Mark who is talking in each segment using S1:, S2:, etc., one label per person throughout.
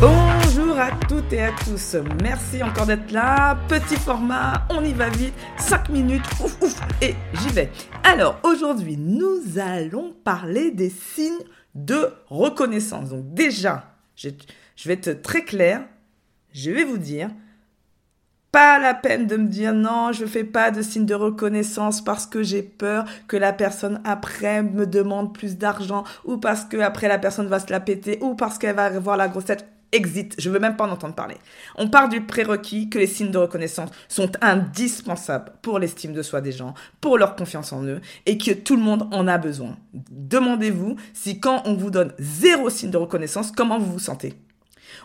S1: Bonjour à toutes et à tous. Merci encore d'être là. Petit format, on y va vite. 5 minutes, ouf, ouf, et j'y vais. Alors, aujourd'hui, nous allons parler des signes de reconnaissance. Donc, déjà, je, vais être très clair. Je vais vous dire, pas la peine de me dire non, je fais pas de signe de reconnaissance parce que j'ai peur que la personne après me demande plus d'argent ou parce que après la personne va se la péter ou parce qu'elle va avoir la grossette. Exit, je veux même pas en entendre parler. On part du prérequis que les signes de reconnaissance sont indispensables pour l'estime de soi des gens, pour leur confiance en eux et que tout le monde en a besoin. Demandez-vous si quand on vous donne zéro signe de reconnaissance, comment vous vous sentez.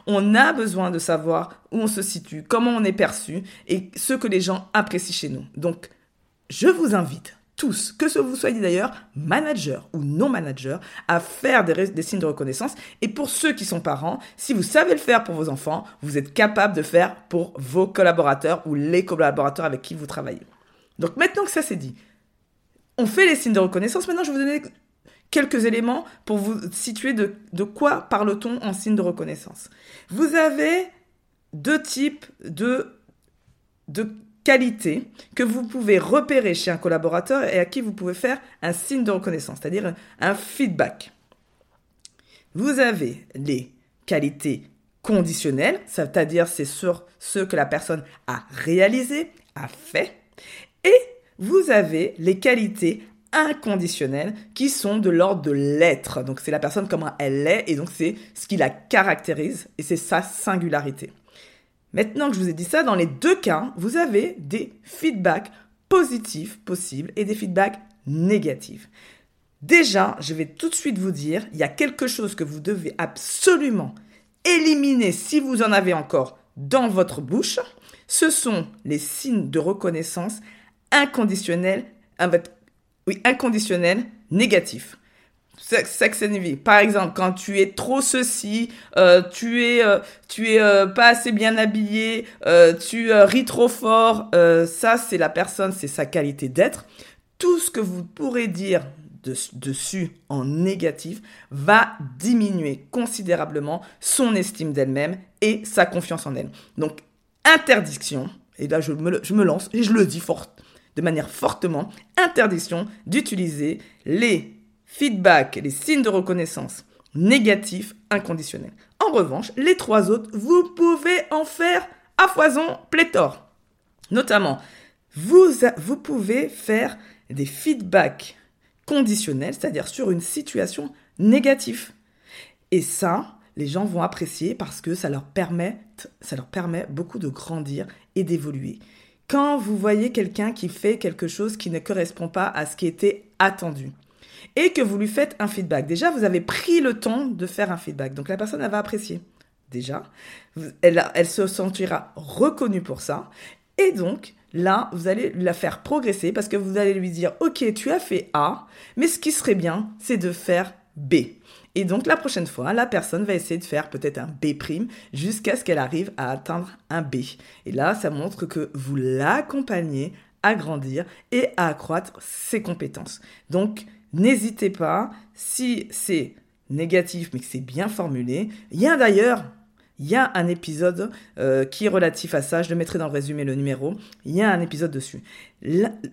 S1: On a besoin de savoir où on se situe, comment on est perçu et ce que les gens apprécient chez nous. Donc, je vous invite tous, que ce vous soyez d'ailleurs manager ou non manager, à faire des, signes de reconnaissance. Et pour ceux qui sont parents, si vous savez le faire pour vos enfants, vous êtes capable de faire pour vos collaborateurs ou les collaborateurs avec qui vous travaillez. Donc maintenant que ça c'est dit, on fait les signes de reconnaissance. Maintenant, je vais vous donner quelques éléments pour vous situer de, quoi parle-t-on en signe de reconnaissance. Vous avez deux types de qualités que vous pouvez repérer chez un collaborateur et à qui vous pouvez faire un signe de reconnaissance, c'est-à-dire un feedback. Vous avez les qualités conditionnelles, c'est-à-dire c'est sur ce que la personne a réalisé, a fait, et vous avez les qualités inconditionnelles qui sont de l'ordre de l'être. Donc c'est la personne comment elle est et donc c'est ce qui la caractérise et c'est sa singularité. Maintenant que je vous ai dit ça, dans les deux cas, vous avez des feedbacks positifs possibles et des feedbacks négatifs. Déjà, je vais tout de suite vous dire, il y a quelque chose que vous devez absolument éliminer si vous en avez encore dans votre bouche. Ce sont les signes de reconnaissance inconditionnels, oui, négatifs sex envy. Par exemple, quand tu es trop ceci, euh, tu es, euh, tu es euh, pas assez bien habillé, tu ris trop fort, ça c'est la personne, c'est sa qualité d'être. Tout ce que vous pourrez dire de, dessus en négatif va diminuer considérablement son estime d'elle-même et sa confiance en elle. Donc, interdiction, et là je me, je me lance et je le dis fort, de manière fortement, interdiction d'utiliser les feedback, les signes de reconnaissance négatifs inconditionnels. En revanche, les trois autres, vous pouvez en faire à foison pléthore. Notamment, vous, vous pouvez faire des feedbacks conditionnels, c'est-à-dire sur une situation négative. Et ça, les gens vont apprécier parce que ça leur permet, ça leur permet beaucoup de grandir et d'évoluer. Quand vous voyez quelqu'un qui fait quelque chose qui ne correspond pas à ce qui était attendu, et que vous lui faites un feedback. Déjà, vous avez pris le temps de faire un feedback. Donc la personne, elle va apprécier. Déjà, elle, se sentira reconnue pour ça. Et donc, là, vous allez la faire progresser parce que vous allez lui dire, OK, tu as fait A, mais ce qui serait bien, c'est de faire B. Et donc la prochaine fois, la personne va essayer de faire peut-être un B' jusqu'à ce qu'elle arrive à atteindre un B. Et là, ça montre que vous l'accompagnez à grandir et à accroître ses compétences. Donc, N'hésitez pas, si c'est négatif mais que c'est bien formulé. Il y a d'ailleurs, il y a un épisode euh, qui est relatif à ça, je le mettrai dans le résumé le numéro. Il y a un épisode dessus.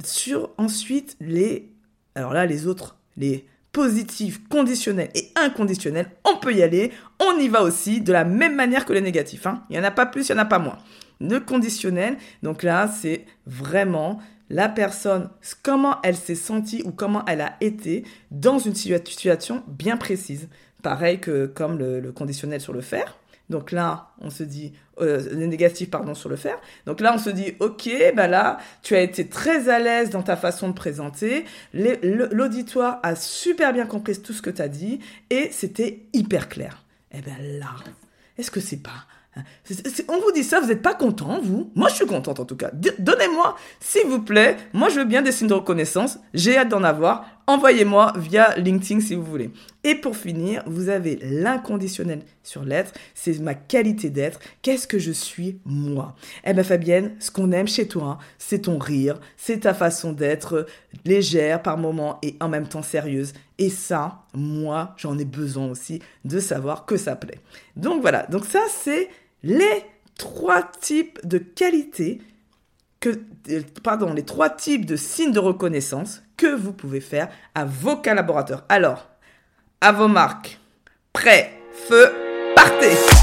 S1: sur ensuite les, alors là les autres, les positifs, conditionnels et inconditionnels, on peut y aller. On y va aussi de la même manière que les négatifs. Hein. Il n'y en a pas plus, il n'y en a pas moins. Le conditionnel, donc là, c'est vraiment la personne, comment elle s'est sentie ou comment elle a été dans une situation bien précise. Pareil que comme le, conditionnel sur le faire. Donc là, on se dit, euh, le négatif, pardon, sur le faire. Donc là, on se dit, ok, ben là, tu as été très à l'aise dans ta façon de présenter. L'auditoire a super bien compris tout ce que tu as dit et c'était hyper clair. Eh ben là, est-ce que c'est pas on vous dit ça, vous n'êtes pas content, vous? Moi, je suis contente en tout cas. Donnez-moi, s'il vous plaît. Moi, je veux bien des signes de reconnaissance. J'ai hâte d'en avoir. envoyez-moi via LinkedIn si vous voulez. Et pour finir, vous avez l'inconditionnel sur l'être, c'est ma qualité d'être. Qu'est-ce que je suis moi? Eh bien Fabienne, ce qu'on aime chez toi, c'est ton rire, c'est ta façon d'être légère par moments et en même temps sérieuse. Et ça, moi, j'en ai besoin aussi de savoir que ça plaît. Donc voilà, donc ça c'est les trois types de qualités que, pardon, les trois types de signes de reconnaissance que vous pouvez faire à vos collaborateurs. Alors, à vos marques. Prêt, feu, partez